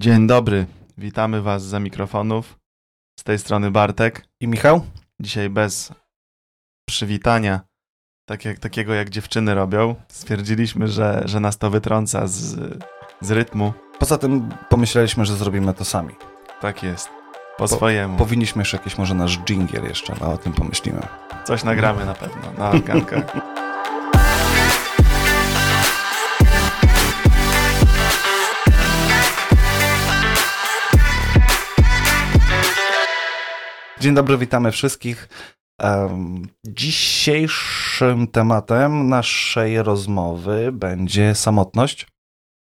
Dzień dobry, witamy Was za mikrofonów. Z tej strony Bartek. I Michał? Dzisiaj bez przywitania, tak jak, takiego jak dziewczyny robią. Stwierdziliśmy, że, że nas to wytrąca z, z rytmu. Poza tym pomyśleliśmy, że zrobimy to sami. Tak jest. Po, swojemu. Powinniśmy jeszcze jakiś może nasz jingle jeszcze, no o tym pomyślimy. Coś nagramy na pewno, na organkach. Dzień dobry, witamy wszystkich. Dzisiejszym tematem naszej rozmowy będzie samotność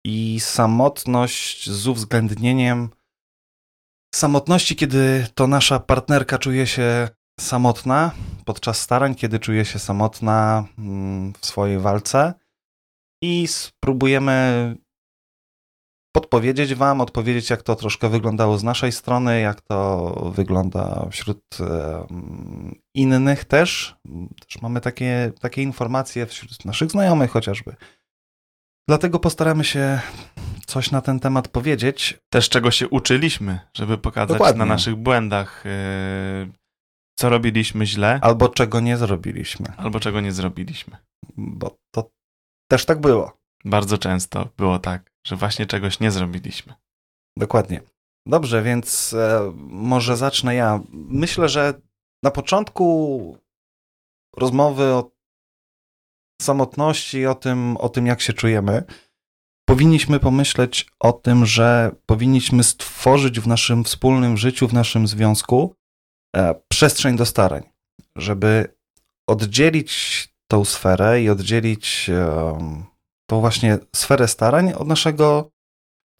i samotność z uwzględnieniem samotności, kiedy to nasza partnerka czuje się samotna podczas starań, kiedy czuje się samotna mm, w swojej walce i spróbujemy podpowiedzieć Wam, odpowiedzieć, jak to troszkę wyglądało z naszej strony, jak to wygląda wśród innych też. Też mamy takie, takie informacje wśród naszych znajomych chociażby. Dlatego postaramy się coś na ten temat powiedzieć. Też czego się uczyliśmy, żeby pokazać Dokładnie. na naszych błędach, yy, co robiliśmy źle. Albo czego nie zrobiliśmy. Albo czego nie zrobiliśmy. Bo to też tak było. Bardzo często było tak, że właśnie czegoś nie zrobiliśmy. Dokładnie. Dobrze, więc e, może zacznę ja. Myślę, że na początku rozmowy o samotności, o tym, o tym jak się czujemy, powinniśmy pomyśleć o tym, że powinniśmy stworzyć w naszym wspólnym życiu, w naszym związku e, przestrzeń do starań, żeby oddzielić tą sferę i oddzielić e, tą właśnie sferę starań od naszego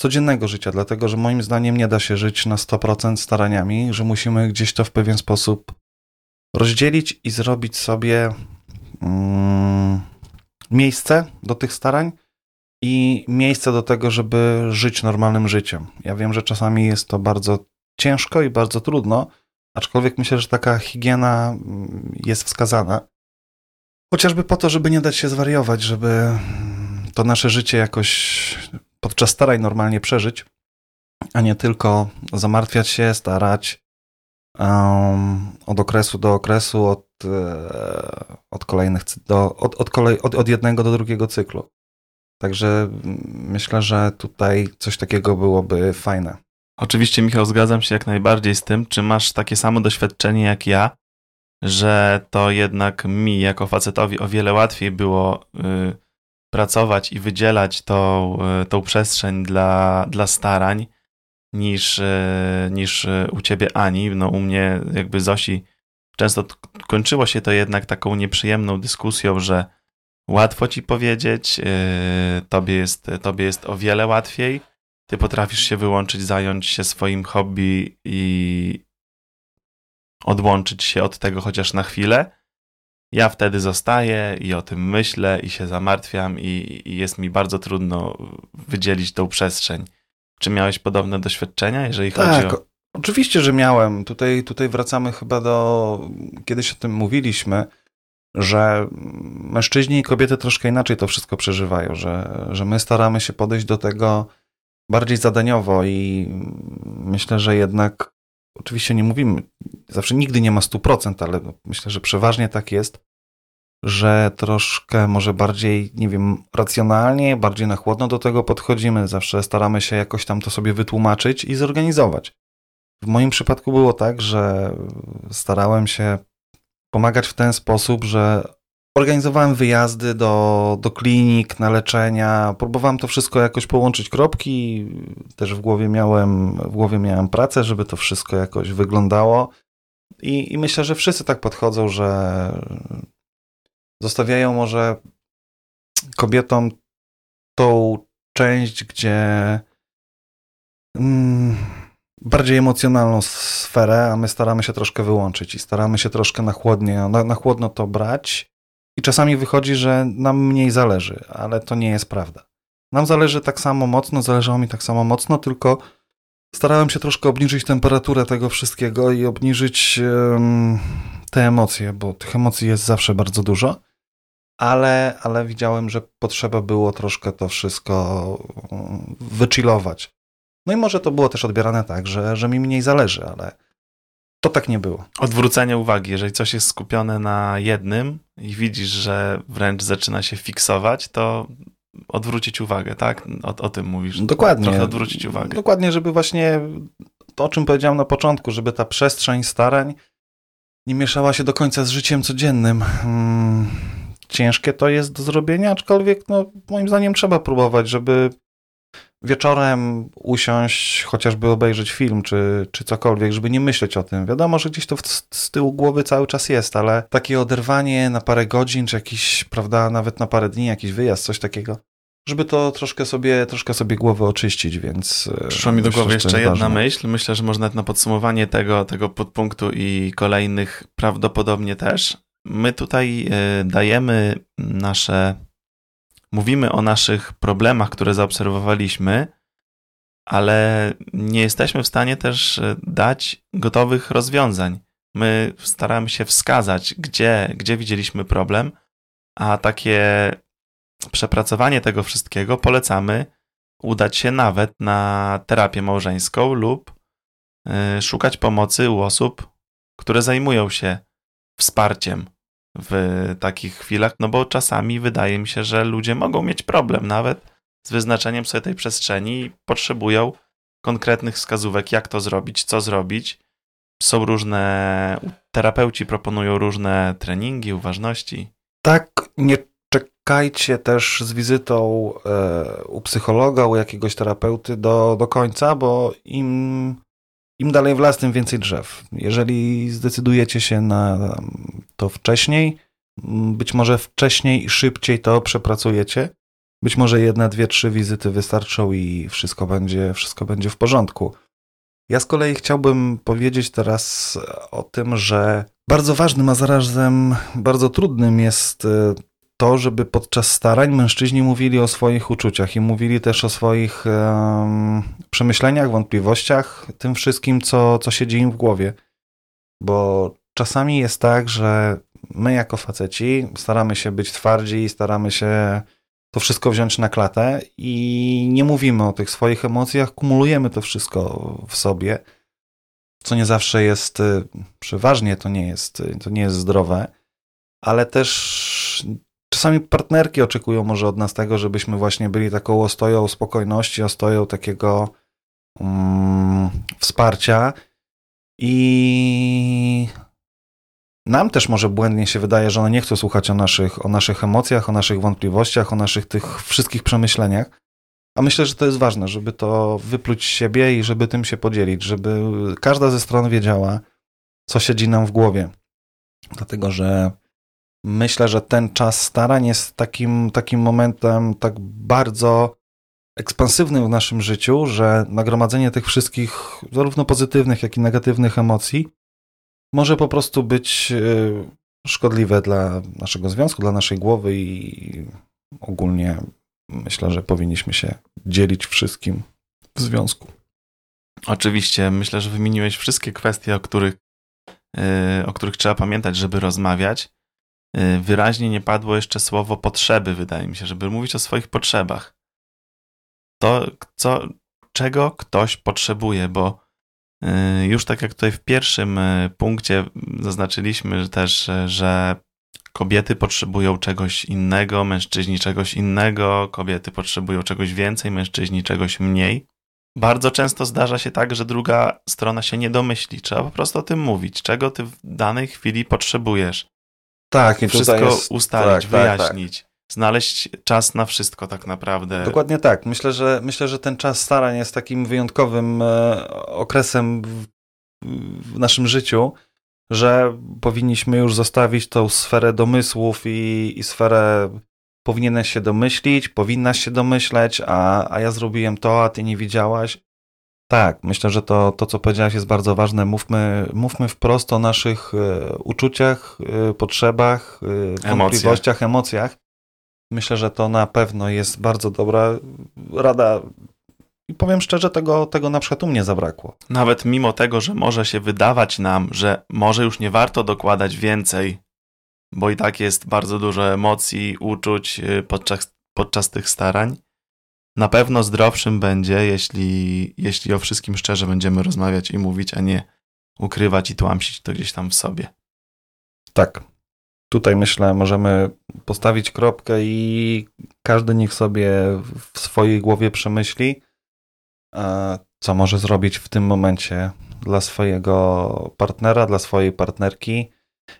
codziennego życia, dlatego że moim zdaniem nie da się żyć na 100% staraniami, że musimy gdzieś to w pewien sposób rozdzielić i zrobić sobie mm, miejsce do tych starań i miejsce do tego, żeby żyć normalnym życiem. Ja wiem, że czasami jest to bardzo ciężko i bardzo trudno, aczkolwiek myślę, że taka higiena mm, jest wskazana. Chociażby po to, żeby nie dać się zwariować, żeby to nasze życie jakoś podczas starań normalnie przeżyć, a nie tylko zamartwiać się, starać um, od okresu do okresu, od, e, od kolejnych, do, od, od, kolej, od, od jednego do drugiego cyklu. Także myślę, że tutaj coś takiego byłoby fajne. Oczywiście, Michał, zgadzam się jak najbardziej z tym. Czy masz takie samo doświadczenie jak ja, że to jednak mi, jako facetowi, o wiele łatwiej było y, pracować i wydzielać tą, y, tą przestrzeń dla, dla starań niż, y, niż u ciebie Ani. No u mnie jakby Zosi często kończyło się to jednak taką nieprzyjemną dyskusją, że łatwo ci powiedzieć, tobie jest, tobie jest o wiele łatwiej. Ty potrafisz się wyłączyć, zająć się swoim hobby i odłączyć się od tego chociaż na chwilę. Ja wtedy zostaję i o tym myślę i się zamartwiam i, i jest mi bardzo trudno wydzielić tą przestrzeń. Czy miałeś podobne doświadczenia, jeżeli tak, chodzi o... Oczywiście, że miałem. Tutaj, tutaj wracamy chyba do. Kiedyś o tym mówiliśmy że mężczyźni i kobiety troszkę inaczej to wszystko przeżywają, że, że my staramy się podejść do tego bardziej zadaniowo i myślę, że jednak, oczywiście nie mówimy, zawsze nigdy nie ma 100%, ale myślę, że przeważnie tak jest, że troszkę może bardziej, nie wiem, racjonalnie, bardziej na chłodno do tego podchodzimy, zawsze staramy się jakoś tam to sobie wytłumaczyć i zorganizować. W moim przypadku było tak, że starałem się pomagać w ten sposób, że organizowałem wyjazdy do, do klinik, na leczenia, próbowałem to wszystko jakoś połączyć kropki, też w głowie miałem, w głowie miałem pracę, żeby to wszystko jakoś wyglądało. I, i myślę, że wszyscy tak podchodzą, że zostawiają może kobietom tą część, gdzie mm, bardziej emocjonalną sferę, a my staramy się troszkę wyłączyć i staramy się troszkę na, chłodnie, na, na chłodno to brać. I czasami wychodzi, że nam mniej zależy, ale to nie jest prawda. Nam zależy tak samo mocno, zależało mi tak samo mocno, tylko starałem się troszkę obniżyć temperaturę tego wszystkiego i obniżyć um, te emocje, bo tych emocji jest zawsze bardzo dużo, ale, ale widziałem, że potrzeba było troszkę to wszystko wychillować. No i może to było też odbierane tak, że, że mi mniej zależy, ale to tak nie było. Odwrócenie uwagi, jeżeli coś jest skupione na jednym i widzisz, że wręcz zaczyna się fiksować, to odwrócić uwagę, tak? O, o tym mówisz. Dokładnie. Trochę odwrócić uwagę. Dokładnie, żeby właśnie to, o czym powiedziałem na początku, żeby ta przestrzeń starań nie mieszała się do końca z życiem codziennym. Hmm, ciężkie to jest do zrobienia, aczkolwiek no, moim zdaniem trzeba próbować, żeby wieczorem usiąść, chociażby obejrzeć film, czy, czy cokolwiek, żeby nie myśleć o tym. Wiadomo, że gdzieś to z tyłu głowy cały czas jest, ale takie oderwanie na parę godzin, czy jakiś, prawda, nawet na parę dni, jakiś wyjazd, coś takiego, żeby to troszkę sobie, troszkę sobie głowę oczyścić, więc... E, Przyszła mi do głowy jeszcze jedna ważne. myśl. Myślę, że można na podsumowanie tego, tego podpunktu i kolejnych prawdopodobnie też. My tutaj e, dajemy nasze mówimy o naszych problemach, które zaobserwowaliśmy, ale nie jesteśmy w stanie też e, dać gotowych rozwiązań. My staramy się wskazać, gdzie, gdzie widzieliśmy problem, a takie przepracowanie tego wszystkiego polecamy udać się nawet na terapię małżeńską lub e, szukać pomocy u osób, które zajmują się wsparciem w takich chwilach, no bo czasami wydaje mi się, że ludzie mogą mieć problem nawet z wyznaczeniem sobie tej przestrzeni i potrzebują konkretnych wskazówek, jak to zrobić, co zrobić. Są różne, terapeuci proponują różne treningi, uważności. Tak, nie czekajcie też z wizytą e, u psychologa, u jakiegoś terapeuty do, do końca, bo im im dalej w las, tym więcej drzew. Jeżeli zdecydujecie się na to wcześniej, być może wcześniej i szybciej to przepracujecie. Być może jedna, dwie, trzy wizyty wystarczą i wszystko będzie, wszystko będzie w porządku. Ja z kolei chciałbym powiedzieć teraz o tym, że bardzo ważnym, a zarazem bardzo trudnym jest e, to, żeby podczas starań mężczyźni mówili o swoich uczuciach i mówili też o swoich um, przemyśleniach, wątpliwościach, tym wszystkim, co, co siedzi im w głowie. Bo czasami jest tak, że my jako faceci staramy się być twardzi, staramy się to wszystko wziąć na klatę i nie mówimy o tych swoich emocjach, kumulujemy to wszystko w sobie, co nie zawsze jest, y, przeważnie to nie jest, to nie jest zdrowe, ale też Czasami partnerki oczekują może od nas tego, żebyśmy właśnie byli taką ostoją spokojności, ostoją takiego um, wsparcia i nam też może błędnie się wydaje, że one nie chcą słuchać o naszych, o naszych emocjach, o naszych wątpliwościach, o naszych tych wszystkich przemyśleniach. A myślę, że to jest ważne, żeby to wypluć z siebie i żeby tym się podzielić, żeby każda ze stron wiedziała, co siedzi nam w głowie. Dlatego, że myślę, że ten czas starań jest takim, takim momentem tak bardzo ekspansywnym w naszym życiu, że nagromadzenie tych wszystkich, zarówno pozytywnych, jak i negatywnych emocji, może po prostu być y, szkodliwe dla naszego związku, dla naszej głowy i ogólnie myślę, że powinniśmy się dzielić wszystkim w związku. Oczywiście, myślę, że wymieniłeś wszystkie kwestie, o których, y, o których trzeba pamiętać, żeby rozmawiać. Y, wyraźnie nie padło jeszcze słowo potrzeby, wydaje mi się, żeby mówić o swoich potrzebach. To, co, czego ktoś potrzebuje, bo y, już tak jak tutaj w pierwszym y, punkcie zaznaczyliśmy też, że kobiety potrzebują czegoś innego, mężczyźni czegoś innego, kobiety potrzebują czegoś więcej, mężczyźni czegoś mniej. Bardzo często zdarza się tak, że druga strona się nie domyśli. Trzeba po prostu o tym mówić, czego ty w danej chwili potrzebujesz. Tak, i wszystko jest, ustalić, tak, wyjaśnić. Tak, tak. Znaleźć czas na wszystko tak naprawdę. Dokładnie tak. Myślę, że myślę, że ten czas starań jest takim wyjątkowym e, okresem w, w naszym życiu, że powinniśmy już zostawić tą sferę domysłów i, i sferę powinieneś się domyślić, powinnaś się domyśleć, a, a ja zrobiłem to, a ty nie widziałaś. Tak, myślę, że to, to co powiedziałaś jest bardzo ważne. Mówmy, mówmy wprost o naszych e, uczuciach, e, potrzebach, e, wątpliwościach, emocjach. Myślę, że to na pewno jest bardzo dobra rada. I powiem szczerze, tego, tego na przykład u mnie zabrakło. Nawet mimo tego, że może się wydawać nam, że może już nie warto dokładać więcej, bo i tak jest bardzo dużo emocji, uczuć podczas, podczas tych starań, na pewno zdrowszym będzie, jeśli, jeśli o wszystkim szczerze będziemy rozmawiać i mówić, a nie ukrywać i tłamsić to gdzieś tam w sobie. Tak. Tutaj myślę, możemy postawić kropkę i każdy niech sobie w swojej głowie przemyśli, e, co może zrobić w tym momencie dla swojego partnera, dla swojej partnerki,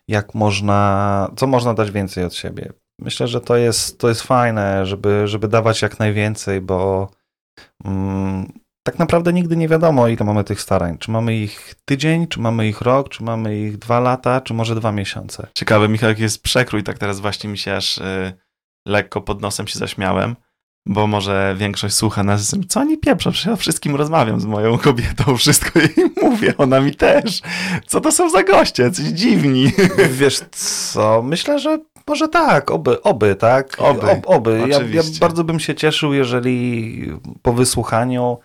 jak można, co można dać więcej od siebie. Myślę, że to jest, to jest fajne, żeby, żeby dawać jak najwięcej, bo mm, tak naprawdę nigdy nie wiadomo, ile mamy tych starań. Czy mamy ich tydzień, czy mamy ich rok, czy mamy ich dwa lata, czy może dwa miesiące. Ciekawe, Michał, jak jest przekrój, tak teraz właśnie mi się aż y, lekko pod nosem się zaśmiałem, bo może większość słucha nas, co oni pieprzą, przecież ja o wszystkim rozmawiam z moją kobietą, wszystko jej mówię, ona mi też. Co to są za goście, coś dziwni. Wiesz co, myślę, że może tak, oby, oby, tak? Oby, Ob, oby. Ja, ja bardzo bym się cieszył, jeżeli po wysłuchaniu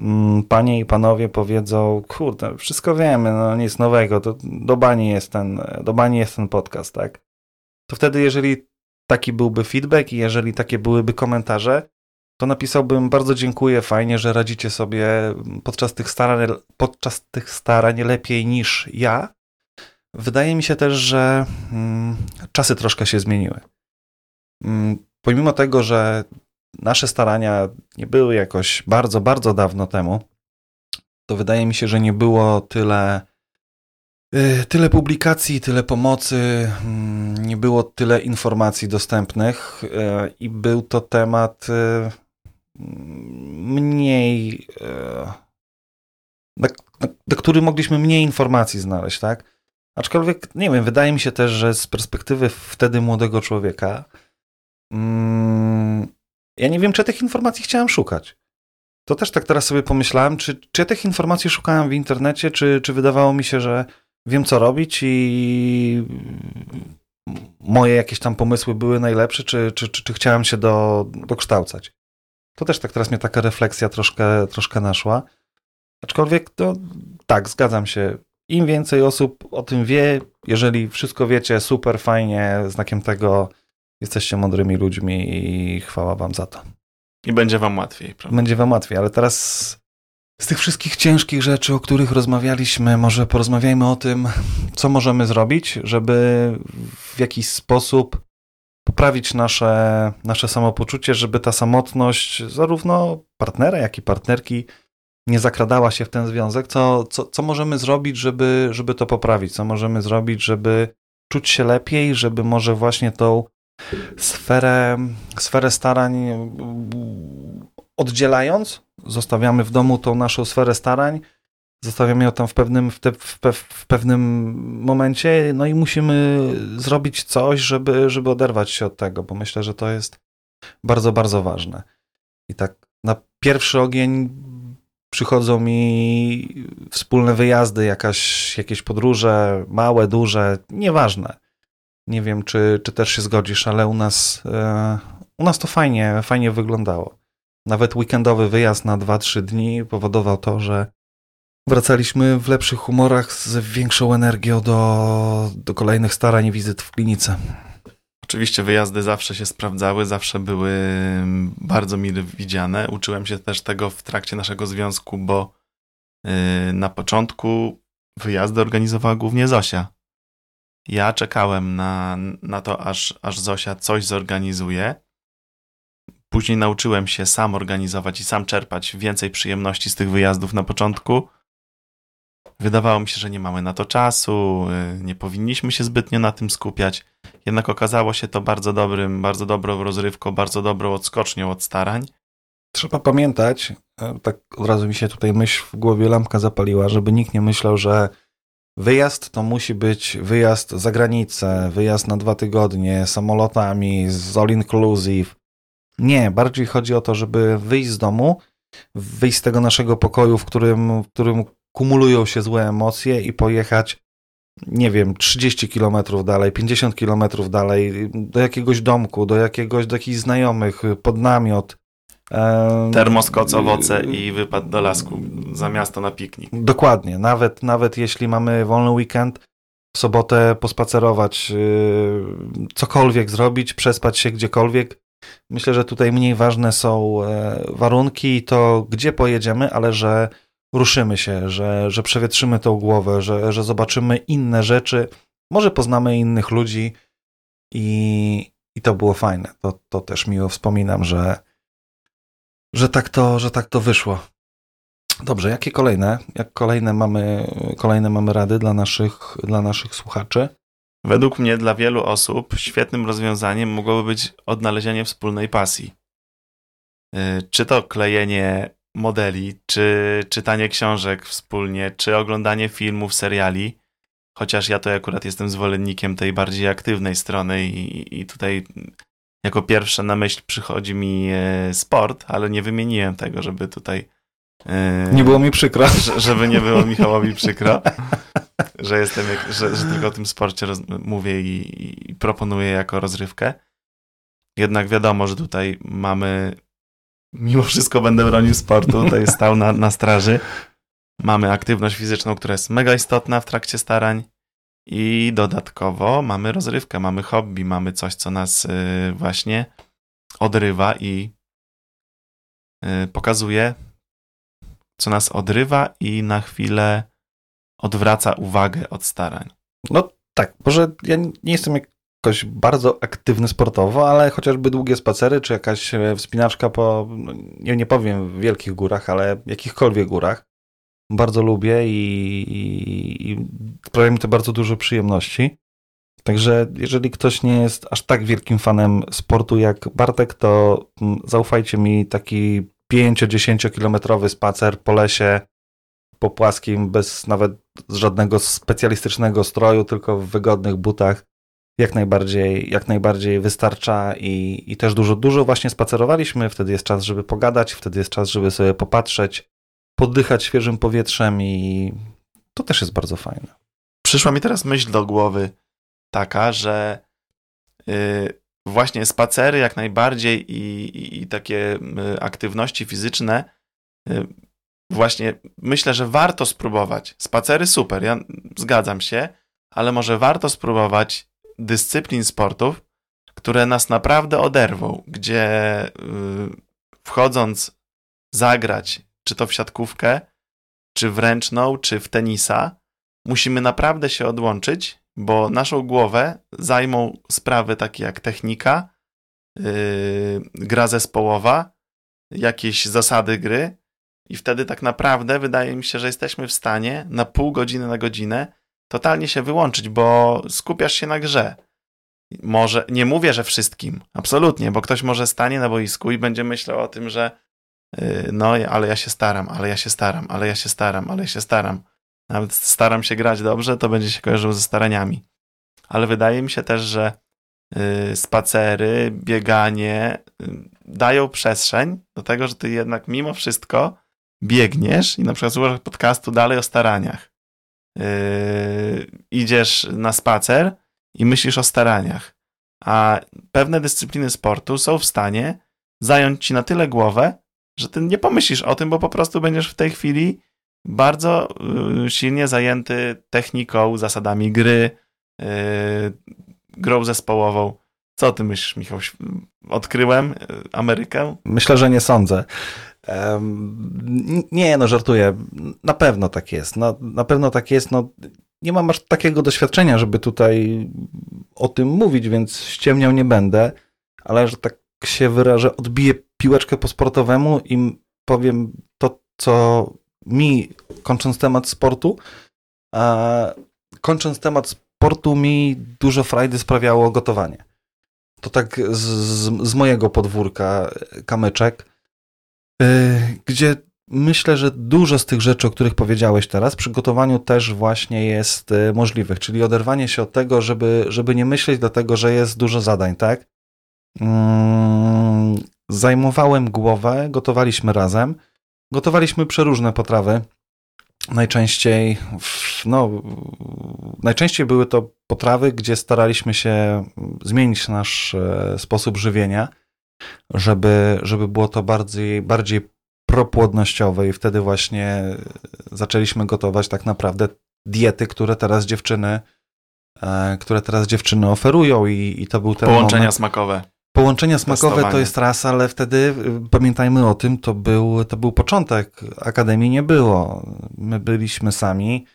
mm, panie i panowie powiedzą, kurde, wszystko wiemy, no nic nowego, to do bani jest ten, do bani jest ten podcast, tak? To wtedy, jeżeli taki byłby feedback i jeżeli takie byłyby komentarze, to napisałbym bardzo dziękuję, fajnie, że radzicie sobie podczas tych starań, podczas tych starań lepiej niż ja. Wydaje mi się też, że mm, czasy troszkę się zmieniły. Mm, pomimo tego, że nasze starania nie były jakoś bardzo, bardzo dawno temu, to wydaje mi się, że nie było tyle, y, tyle publikacji, tyle pomocy, mm, nie było tyle informacji dostępnych y, i był to temat y, mniej, na, na, na który mogliśmy mniej informacji znaleźć, tak? Aczkolwiek, nie wiem, wydaje mi się też, że z perspektywy wtedy młodego człowieka, mm, ja nie wiem, czy tych informacji chciałem szukać. To też tak teraz sobie pomyślałem, czy, czy ja tych informacji szukałem w internecie, czy, czy wydawało mi się, że wiem, co robić i moje jakieś tam pomysły były najlepsze, czy, czy, czy, czy chciałem się do, dokształcać. To też tak teraz mnie taka refleksja troszkę, troszkę naszła. Aczkolwiek to tak, zgadzam się. Im więcej osób o tym wie, jeżeli wszystko wiecie, super, fajnie, znakiem tego jesteście mądrymi ludźmi i chwała wam za to. I będzie wam łatwiej, prawda? Będzie wam łatwiej, ale teraz z tych wszystkich ciężkich rzeczy, o których rozmawialiśmy, może porozmawiajmy o tym, co możemy zrobić, żeby w jakiś sposób poprawić nasze, nasze samopoczucie, żeby ta samotność zarówno partnera, jak i partnerki nie zakradała się w ten związek. Co, co, co możemy zrobić, żeby, żeby to poprawić? Co możemy zrobić, żeby czuć się lepiej, żeby może właśnie tą sferę, sferę starań oddzielając, zostawiamy w domu tą naszą sferę starań, zostawiamy ją tam w pewnym, w, te, w, pe, w pewnym momencie, no i musimy zrobić coś, żeby, żeby oderwać się od tego, bo myślę, że to jest bardzo, bardzo ważne. I tak na pierwszy ogień przychodzą mi wspólne wyjazdy, jakaś, jakieś podróże, małe, duże, nieważne. Nie wiem, czy, czy też się zgodzisz, ale u nas, e, u nas to fajnie, fajnie wyglądało. Nawet weekendowy wyjazd na 2-3 dni powodował to, że wracaliśmy w lepszych humorach z większą energią do, do kolejnych starań i wizyt w klinice. Oczywiście wyjazdy zawsze się sprawdzały, zawsze były bardzo mile widziane. Uczyłem się też tego w trakcie naszego związku, bo yy, na początku wyjazdy organizowała głównie Zosia. Ja czekałem na, na to, aż, aż Zosia coś zorganizuje. Później nauczyłem się sam organizować i sam czerpać więcej przyjemności z tych wyjazdów na początku. Wydawało mi się, że nie mamy na to czasu, y, nie powinniśmy się zbytnio na tym skupiać. Jednak okazało się to bardzo dobrym, bardzo dobrą rozrywką, bardzo dobrą odskocznią od starań. Trzeba pamiętać, e, tak od razu mi się tutaj myśl w głowie lampka zapaliła, żeby nikt nie myślał, że wyjazd to musi być wyjazd za granicę, wyjazd na dwa tygodnie, samolotami, z all inclusive. Nie, bardziej chodzi o to, żeby wyjść z domu, wyjść z tego naszego pokoju, w którym, w którym kumulują się złe emocje i pojechać, nie wiem, 30 kilometrów dalej, 50 kilometrów dalej, do jakiegoś domku, do jakiegoś, do jakichś znajomych, pod namiot. Termoskoc, owoce i wypad do lasku za miasto na piknik. Dokładnie. Nawet, nawet jeśli mamy wolny weekend, w sobotę pospacerować, yy, cokolwiek zrobić, przespać się gdziekolwiek, Myślę, że tutaj mniej ważne są e, warunki i to, gdzie pojedziemy, ale że ruszymy się, że, że przewietrzymy tą głowę, że, że zobaczymy inne rzeczy, może poznamy innych ludzi i, i to było fajne. To, to też miło wspominam, że, że, tak to, że tak to wyszło. Dobrze, jakie kolejne? Jak kolejne mamy, kolejne mamy rady dla naszych, dla naszych słuchaczy? Według mnie dla wielu osób świetnym rozwiązaniem mogłoby być odnalezienie wspólnej pasji. Y, czy to klejenie modeli, czy czytanie książek wspólnie, czy oglądanie filmów, seriali. Chociaż ja to akurat jestem zwolennikiem tej bardziej aktywnej strony i, i tutaj jako pierwsze na myśl przychodzi mi e, sport, ale nie wymieniłem tego, żeby tutaj. E, nie było mi przykro. Żeby nie było Michałowi przykro, że jestem, że, że tylko o tym sporcie roz, mówię i, i proponuję jako rozrywkę. Jednak wiadomo, że tutaj mamy mimo wszystko będę bronił sportu, tutaj stał na, na straży. Mamy aktywność fizyczną, która jest mega istotna w trakcie starań i dodatkowo mamy rozrywkę, mamy hobby, mamy coś, co nas y, właśnie odrywa i y, pokazuje, co nas odrywa i na chwilę odwraca uwagę od starań. No tak, może ja nie jestem jak jakoś bardzo aktywny sportowo, ale chociażby długie spacery, czy jakaś e, wspinaczka po, no, nie, nie powiem wielkich górach, ale jakichkolwiek górach. Bardzo lubię i, i, i sprawia mi to bardzo dużo przyjemności. Także jeżeli ktoś nie jest aż tak wielkim fanem sportu jak Bartek, to mm, zaufajcie mi taki 5-10 kilometrowy spacer po lesie, po płaskim, bez nawet żadnego specjalistycznego stroju, tylko w wygodnych butach jak najbardziej, jak najbardziej wystarcza i, i też dużo, dużo właśnie spacerowaliśmy. Wtedy jest czas, żeby pogadać, wtedy jest czas, żeby sobie popatrzeć, poddychać świeżym powietrzem i to też jest bardzo fajne. Przyszła mi teraz myśl do głowy taka, że yy, właśnie spacery jak najbardziej i, i, i takie yy, aktywności fizyczne yy, właśnie myślę, że warto spróbować. Spacery super, ja zgadzam się, ale może warto spróbować dyscyplin sportów, które nas naprawdę oderwą, gdzie y, wchodząc zagrać, czy to w siatkówkę, czy w ręczną, czy w tenisa, musimy naprawdę się odłączyć, bo naszą głowę zajmą sprawy takie jak technika, yy, gra zespołowa, jakieś zasady gry, i wtedy tak naprawdę wydaje mi się, że jesteśmy w stanie na pół godziny na godzinę totalnie się wyłączyć, bo skupiasz się na grze. Może, nie mówię, że wszystkim, absolutnie, bo ktoś może stanie na boisku i będzie myślał o tym, że yy, no, ale ja się staram, ale ja się staram, ale ja się staram, ale ja się staram. Nawet staram się grać dobrze, to będzie się kojarzyło ze staraniami. Ale wydaje mi się też, że yy, spacery, bieganie yy, dają przestrzeń do tego, że ty jednak mimo wszystko biegniesz i na przykład słuchasz podcastu dalej o staraniach yy, idziesz na spacer i myślisz o staraniach. A pewne dyscypliny sportu są w stanie zająć ci na tyle głowę, że ty nie pomyślisz o tym, bo po prostu będziesz w tej chwili bardzo yy, silnie zajęty techniką, zasadami gry, yy, grą zespołową. Co ty myślisz, Michał? Odkryłem yy, Amerykę? Myślę, że nie sądzę. Nie, no żartuję. Na pewno tak jest. No, na pewno tak jest. No, nie mam aż takiego doświadczenia, żeby tutaj o tym mówić, więc ściemniał nie będę, ale że tak się wyrażę, odbiję piłeczkę po sportowemu i powiem to, co mi, kończąc temat sportu, a kończąc temat sportu, mi dużo frajdy sprawiało gotowanie. To tak z, z, mojego podwórka kamyczek E, gdzie myślę, że dużo z tych rzeczy, o których powiedziałeś teraz, przy gotowaniu też właśnie jest e, możliwych, czyli oderwanie się od tego, żeby, żeby nie myśleć dlatego, że jest dużo zadań, tak? Mm, zajmowałem głowę, gotowaliśmy razem, gotowaliśmy przeróżne potrawy. Najczęściej, no, najczęściej były to potrawy, gdzie staraliśmy się zmienić nasz e, sposób żywienia żeby, żeby było to bardziej, bardziej propłodnościowe i wtedy właśnie zaczęliśmy gotować tak naprawdę diety, które teraz dziewczyny e, które teraz dziewczyny oferują i, i to był ten Połączenia moment. smakowe. Połączenia smakowe to jest raz, ale wtedy y, pamiętajmy o tym, to był, to był początek. Akademii nie było. My byliśmy sami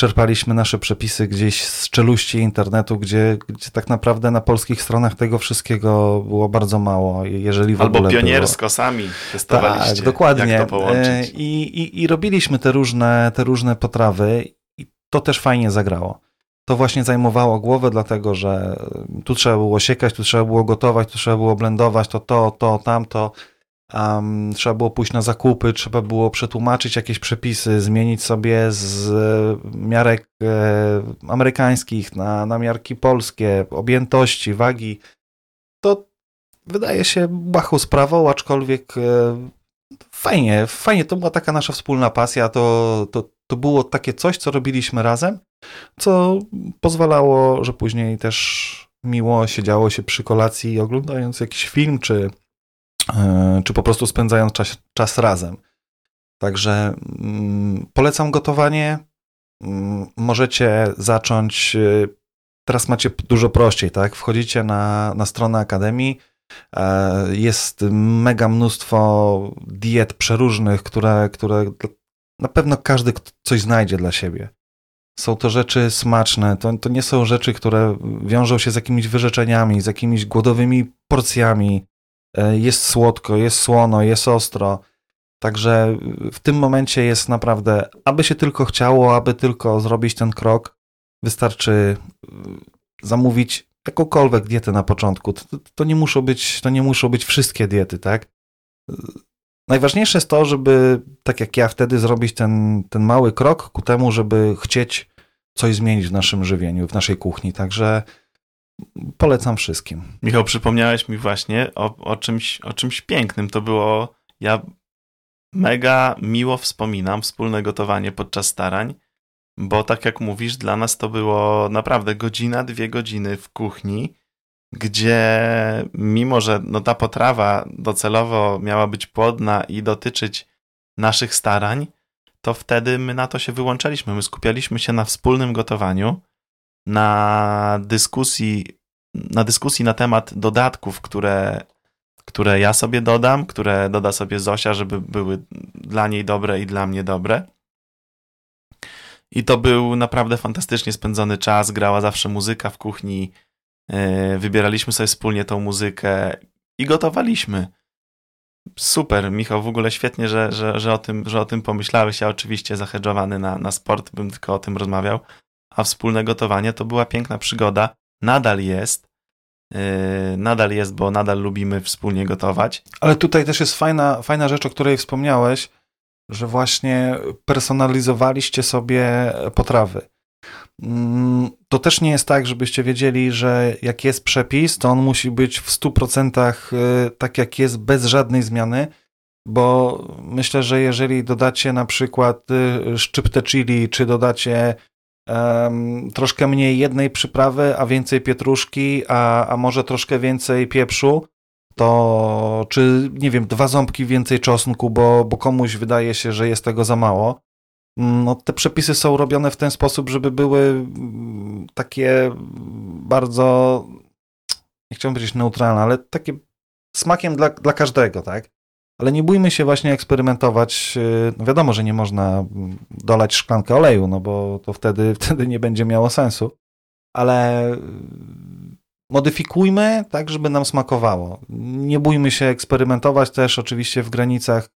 czerpaliśmy nasze przepisy gdzieś z czeluści internetu, gdzie, gdzie tak naprawdę na polskich stronach tego wszystkiego było bardzo mało, jeżeli w Albo ogóle pioniersko było. sami testowaliście, tak, dokładnie. jak to połączyć. E, I, i, I robiliśmy te różne, te różne potrawy i to też fajnie zagrało. To właśnie zajmowało głowę, dlatego że tu trzeba było siekać, tu trzeba było gotować, tu trzeba było blendować, to to, to, tamto. Um, trzeba było pójść na zakupy, trzeba było przetłumaczyć jakieś przepisy, zmienić sobie z miarek e, amerykańskich na, na miarki polskie, objętości, wagi. To wydaje się błahą sprawą, aczkolwiek e, fajnie, fajnie, to była taka nasza wspólna pasja, to, to, to było takie coś, co robiliśmy razem, co pozwalało, że później też miło siedziało się przy kolacji oglądając jakiś film, czy E, czy po prostu spędzając czas, czas razem. Także mm, polecam gotowanie. Mm, możecie zacząć. E, teraz macie dużo prościej, tak? Wchodzicie na, na stronę Akademii. E, jest mega mnóstwo diet przeróżnych, które, które na pewno każdy coś znajdzie dla siebie. Są to rzeczy smaczne, to, to nie są rzeczy, które wiążą się z jakimiś wyrzeczeniami, z jakimiś głodowymi porcjami. E, jest słodko, jest słono, jest ostro. Także w tym momencie jest naprawdę, aby się tylko chciało, aby tylko zrobić ten krok, wystarczy e, zamówić jakąkolwiek dietę na początku. To, to, nie muszą być, to nie muszą być wszystkie diety, tak? Najważniejsze jest to, żeby, tak jak ja wtedy, zrobić ten, ten mały krok ku temu, żeby chcieć coś zmienić w naszym żywieniu, w naszej kuchni. Także polecam wszystkim. Michał, przypomniałeś mi właśnie o, o, czymś, o czymś pięknym. To było, ja mega miło wspominam wspólne gotowanie podczas starań, bo tak jak mówisz, dla nas to było naprawdę godzina, dwie godziny w kuchni, gdzie mimo, że no ta potrawa docelowo miała być płodna i dotyczyć naszych starań, to wtedy my na to się wyłączaliśmy. My skupialiśmy się na wspólnym gotowaniu na dyskusji, na dyskusji na temat dodatków, które, które ja sobie dodam, które doda sobie Zosia, żeby były dla niej dobre i dla mnie dobre. I to był naprawdę fantastycznie spędzony czas. Grała zawsze muzyka w kuchni. E, wybieraliśmy sobie wspólnie tą muzykę i gotowaliśmy. Super, Michał, w ogóle świetnie, że, że, że, o, tym, że o tym pomyślałeś. Ja oczywiście zahedżowany na, na sport bym tylko o tym rozmawiał, a wspólne gotowanie to była piękna przygoda. Nadal jest. Yy, nadal jest, bo nadal lubimy wspólnie gotować. Ale tutaj też jest fajna, fajna rzecz, o której wspomniałeś, że właśnie personalizowaliście sobie potrawy. Mm, to też nie jest tak, żebyście wiedzieli, że jak jest przepis, to on musi być w 100% y, tak jak jest, bez żadnej zmiany, bo myślę, że jeżeli dodacie na przykład y, szczyptę chili, czy dodacie um, troszkę mniej jednej przyprawy, a więcej pietruszki, a, a może troszkę więcej pieprzu, to czy, nie wiem, dwa ząbki więcej czosnku, bo, bo komuś wydaje się, że jest tego za mało. No, te przepisy są robione w ten sposób, żeby były mm, takie bardzo, nie chciałbym powiedzieć neutralne, ale takie smakiem dla, dla każdego, tak? Ale nie bójmy się właśnie eksperymentować. Y, no wiadomo, że nie można dolać szklankę oleju, no bo to wtedy, wtedy nie będzie miało sensu. Ale y, modyfikujmy tak, żeby nam smakowało. Nie bójmy się eksperymentować też oczywiście w granicach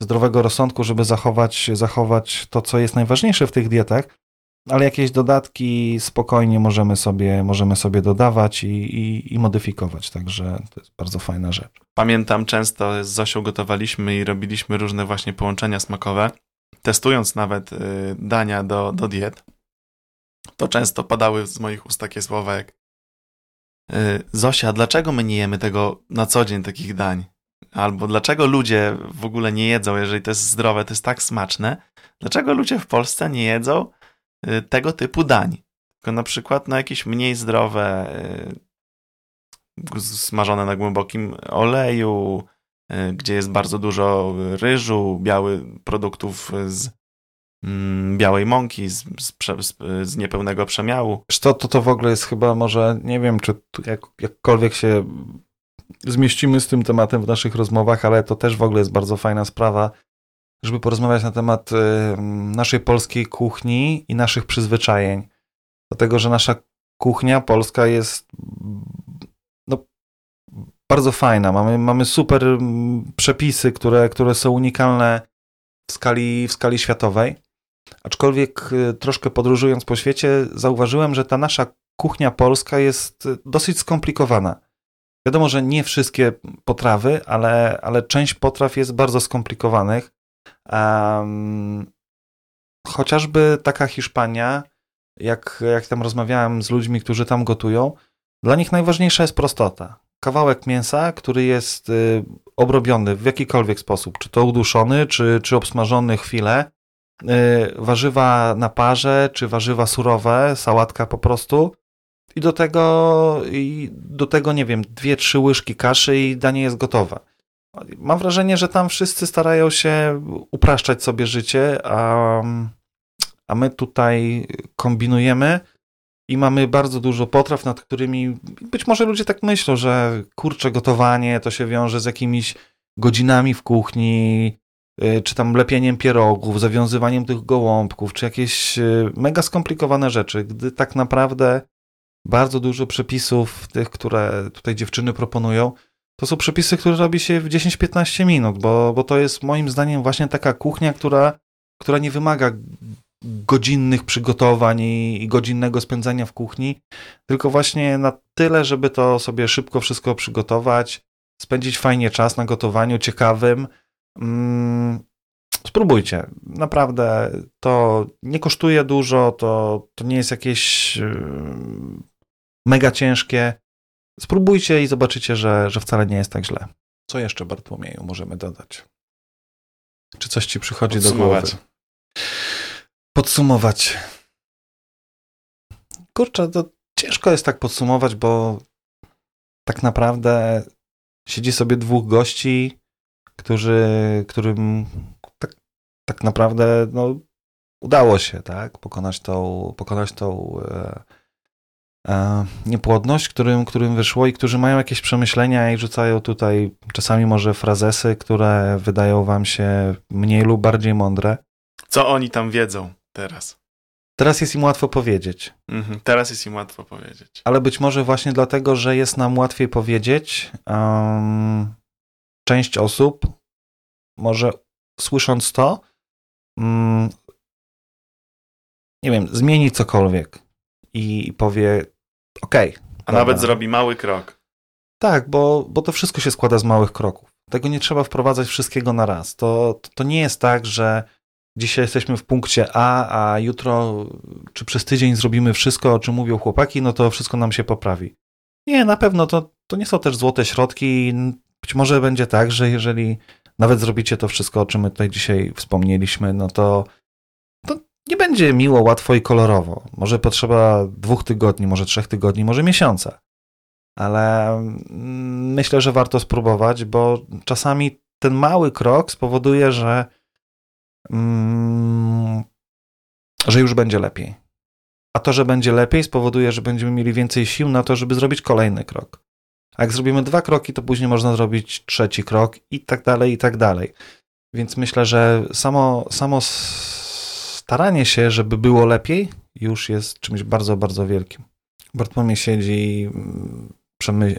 zdrowego rozsądku, żeby zachować, zachować to, co jest najważniejsze w tych dietach, ale jakieś dodatki spokojnie możemy sobie, możemy sobie dodawać i, i, i, modyfikować, także to jest bardzo fajna rzecz. Pamiętam często z Zosią gotowaliśmy i robiliśmy różne właśnie połączenia smakowe, testując nawet y, dania do, do diet. To często padały z moich ust takie słowa jak y, Zosia, dlaczego my nie jemy tego na co dzień, takich dań? Albo dlaczego ludzie w ogóle nie jedzą, jeżeli to jest zdrowe, to jest tak smaczne? Dlaczego ludzie w Polsce nie jedzą tego typu dań. Tylko na przykład na jakieś mniej zdrowe, y, smażone na głębokim oleju, y, gdzie jest bardzo dużo ryżu, biały, produktów z mm, białej mąki, z, z, z, z niepełnego przemiału. To, to, to w ogóle jest chyba może, nie wiem, czy jak, jakkolwiek się zmieścimy z tym tematem w naszych rozmowach, ale to też w ogóle jest bardzo fajna sprawa, żeby porozmawiać na temat y, naszej polskiej kuchni i naszych przyzwyczajeń. Dlatego, że nasza kuchnia polska jest no, bardzo fajna. Mamy, mamy super mm, przepisy, które, które są unikalne w skali, w skali światowej. Aczkolwiek y, troszkę podróżując po świecie, zauważyłem, że ta nasza kuchnia polska jest y, dosyć skomplikowana. Wiadomo, że nie wszystkie potrawy, ale, ale część potraw jest bardzo skomplikowanych. Um, chociażby taka Hiszpania, jak, jak tam rozmawiałem z ludźmi, którzy tam gotują, dla nich najważniejsza jest prostota. Kawałek mięsa, który jest y, obrobiony w jakikolwiek sposób, czy to uduszony, czy, czy obsmażony chwilę, y, warzywa na parze, czy warzywa surowe, sałatka po prostu, i do tego, i do tego, nie wiem, dwie, trzy łyżki kaszy i danie jest gotowe. Mam wrażenie, że tam wszyscy starają się upraszczać sobie życie, a, a my tutaj kombinujemy i mamy bardzo dużo potraw, nad którymi być może ludzie tak myślą, że kurcze gotowanie to się wiąże z jakimiś godzinami w kuchni, y, czy tam lepieniem pierogów, zawiązywaniem tych gołąbków, czy jakieś y, mega skomplikowane rzeczy, gdy tak naprawdę bardzo dużo przepisów, tych, które tutaj dziewczyny proponują, to są przepisy, które robi się w 10-15 minut, bo, bo to jest moim zdaniem właśnie taka kuchnia, która, która nie wymaga godzinnych przygotowań i, i godzinnego spędzania w kuchni, tylko właśnie na tyle, żeby to sobie szybko wszystko przygotować, spędzić fajnie czas na gotowaniu, ciekawym. Mm, spróbujcie. Naprawdę to nie kosztuje dużo, to, to nie jest jakieś yy, mega ciężkie. Spróbujcie i zobaczycie, że, że wcale nie jest tak źle. Co jeszcze, Bartłomieju, możemy dodać? Czy coś ci przychodzi do głowy? Podsumować. Kurczę, to ciężko jest tak podsumować, bo tak naprawdę siedzi sobie dwóch gości, którzy, którym tak, tak naprawdę no, udało się tak, pokonać tą, pokonać tą e, E, niepłodność, którym, którym wyszło i którzy mają jakieś przemyślenia i rzucają tutaj czasami może frazesy, które wydają wam się mniej lub bardziej mądre. Co oni tam wiedzą teraz? Teraz jest im łatwo powiedzieć. Mhm, teraz jest im łatwo powiedzieć. Ale być może właśnie dlatego, że jest nam łatwiej powiedzieć, um, część osób może słysząc to, um, nie wiem, zmieni cokolwiek i powie OK. A nawet zrobi mały krok. Tak, bo, bo to wszystko się składa z małych kroków. Tego nie trzeba wprowadzać wszystkiego na raz. To, to nie jest tak, że dzisiaj jesteśmy w punkcie A, a jutro czy przez tydzień zrobimy wszystko, o czym mówią chłopaki, no to wszystko nam się poprawi. Nie, na pewno to, to nie są też złote środki. Być może będzie tak, że jeżeli nawet zrobicie to wszystko, o czym my tutaj dzisiaj wspomnieliśmy, no to nie będzie miło, łatwo i kolorowo. Może potrzeba dwóch tygodni, może trzech tygodni, może miesiąca. Ale mm, myślę, że warto spróbować, bo czasami ten mały krok spowoduje, że, mm, że już będzie lepiej. A to, że będzie lepiej, spowoduje, że będziemy mieli więcej sił na to, żeby zrobić kolejny krok. A jak zrobimy dwa kroki, to później można zrobić trzeci krok i tak dalej, i tak dalej. Więc myślę, że samo, samo staranie się, żeby było lepiej, już jest czymś bardzo, bardzo wielkim. Bartłomiej siedzi i mm,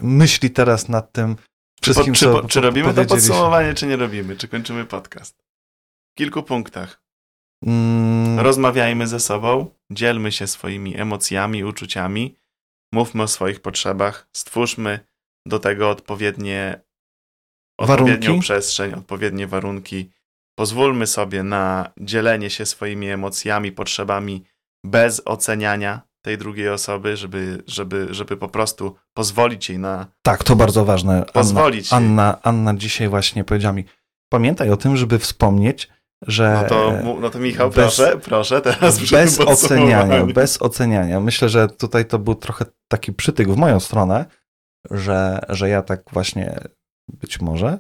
myśli teraz nad tym wszystkim, czy, co Czy robimy to podsumowanie, czy nie robimy? Czy kończymy podcast? W kilku punktach. Mm. Rozmawiajmy ze sobą, dzielmy się swoimi emocjami, uczuciami, mówmy o swoich potrzebach, stwórzmy do tego odpowiednie, odpowiednią przestrzeń, odpowiednie warunki Pozwólmy sobie na dzielenie się swoimi emocjami, potrzebami bez oceniania tej drugiej osoby, żeby, żeby, żeby po prostu pozwolić jej na. Tak, to bardzo ważne. Pozwolić. Anna, Anna, Anna dzisiaj właśnie powiedziała mi: pamiętaj o tym, żeby wspomnieć, że. No to, no to Michał, bez, proszę, proszę teraz. Bez oceniania, bez oceniania. Myślę, że tutaj to był trochę taki przytyk w moją stronę, że, że ja tak właśnie być może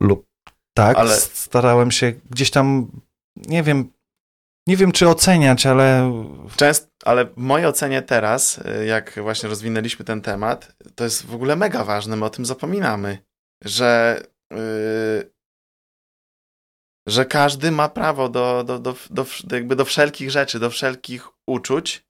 lub tak, ale... starałem się gdzieś tam, nie wiem, nie wiem czy oceniać, ale Często, ale w mojej ocenie teraz, y, jak właśnie rozwinęliśmy ten temat, to jest w ogóle mega ważne, my o tym zapominamy, że, yy, że każdy ma prawo do, do, do, do, jakby do wszelkich rzeczy, do wszelkich uczuć,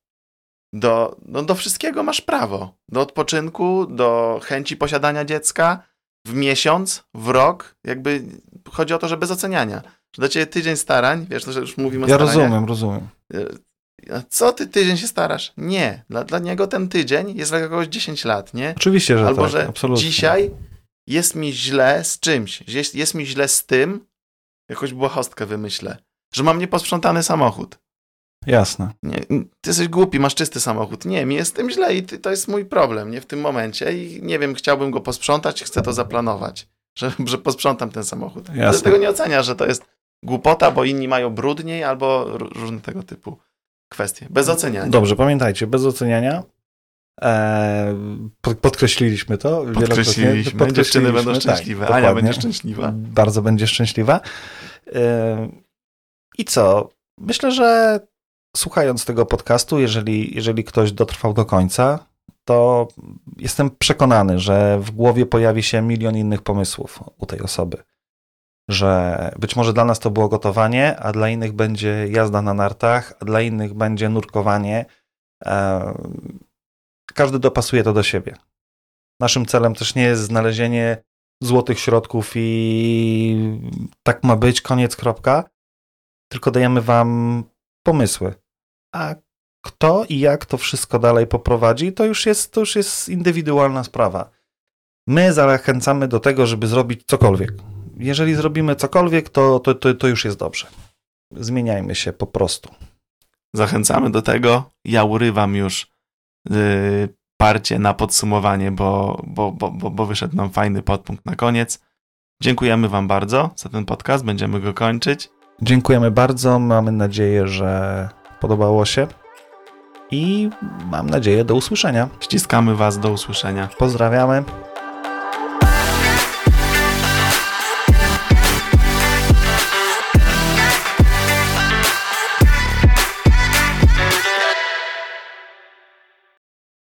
do, no do wszystkiego masz prawo. Do odpoczynku, do chęci posiadania dziecka w miesiąc, w rok, jakby chodzi o to, że bez oceniania. Że do ciebie tydzień starań, wiesz, to że już mówimy o ja staraniach. rozumiem, rozumiem. A Co ty tydzień się starasz? Nie. Dla, dla niego ten tydzień jest dla kogoś 10 lat, nie? Oczywiście, że Albo tak, że absolutnie. dzisiaj jest mi źle z czymś. Jest, jest mi źle z tym, jakąś błahostkę wymyślę, że mam nieposprzątany samochód. Jasne. Nie, ty jesteś głupi, masz czysty samochód. Nie, mi jest z tym źle i ty, to jest mój problem, nie? W tym momencie i nie wiem, chciałbym go posprzątać, chcę to zaplanować, że, że posprzątam ten samochód. Jasne. Dlatego nie ocenia, że to jest głupota, bo inni mają brudniej albo różne tego typu kwestie. Bez oceniania. Dobrze, pamiętajcie, bez oceniania. E, pod- podkreśliliśmy to. wielokrotnie. Podkreśliliśmy. Dziewczyny będą tak, szczęśliwe. Ania dokładnie. będzie szczęśliwa. Bardzo będzie szczęśliwa. E, I co? Myślę, że słuchając tego podcastu, jeżeli, jeżeli ktoś dotrwał do końca, to jestem przekonany, że w głowie pojawi się milion innych pomysłów u tej osoby. Że być może dla nas to było gotowanie, a dla innych będzie jazda na nartach, a dla innych będzie nurkowanie. E, Każdy dopasuje to do siebie. Naszym celem też nie jest znalezienie złotych środków i tak ma być, koniec, kropka. Tylko dajemy Wam pomysły. A kto i jak to wszystko dalej poprowadzi, to już jest, to już jest indywidualna sprawa. My zachęcamy do tego, żeby zrobić cokolwiek. Jeżeli zrobimy cokolwiek, to, to, to, to już jest dobrze. Zmieniajmy się po prostu. Zachęcamy do tego. Ja urywam już yy, parcie na podsumowanie, bo, bo, bo, bo, bo wyszedł nam fajny podpunkt na koniec. Dziękujemy Wam bardzo za ten podcast. Będziemy go kończyć. Dziękujemy bardzo. Mamy nadzieję, że podobało się. I mam nadzieję do usłyszenia. Ściskamy Was. Do usłyszenia. Pozdrawiamy.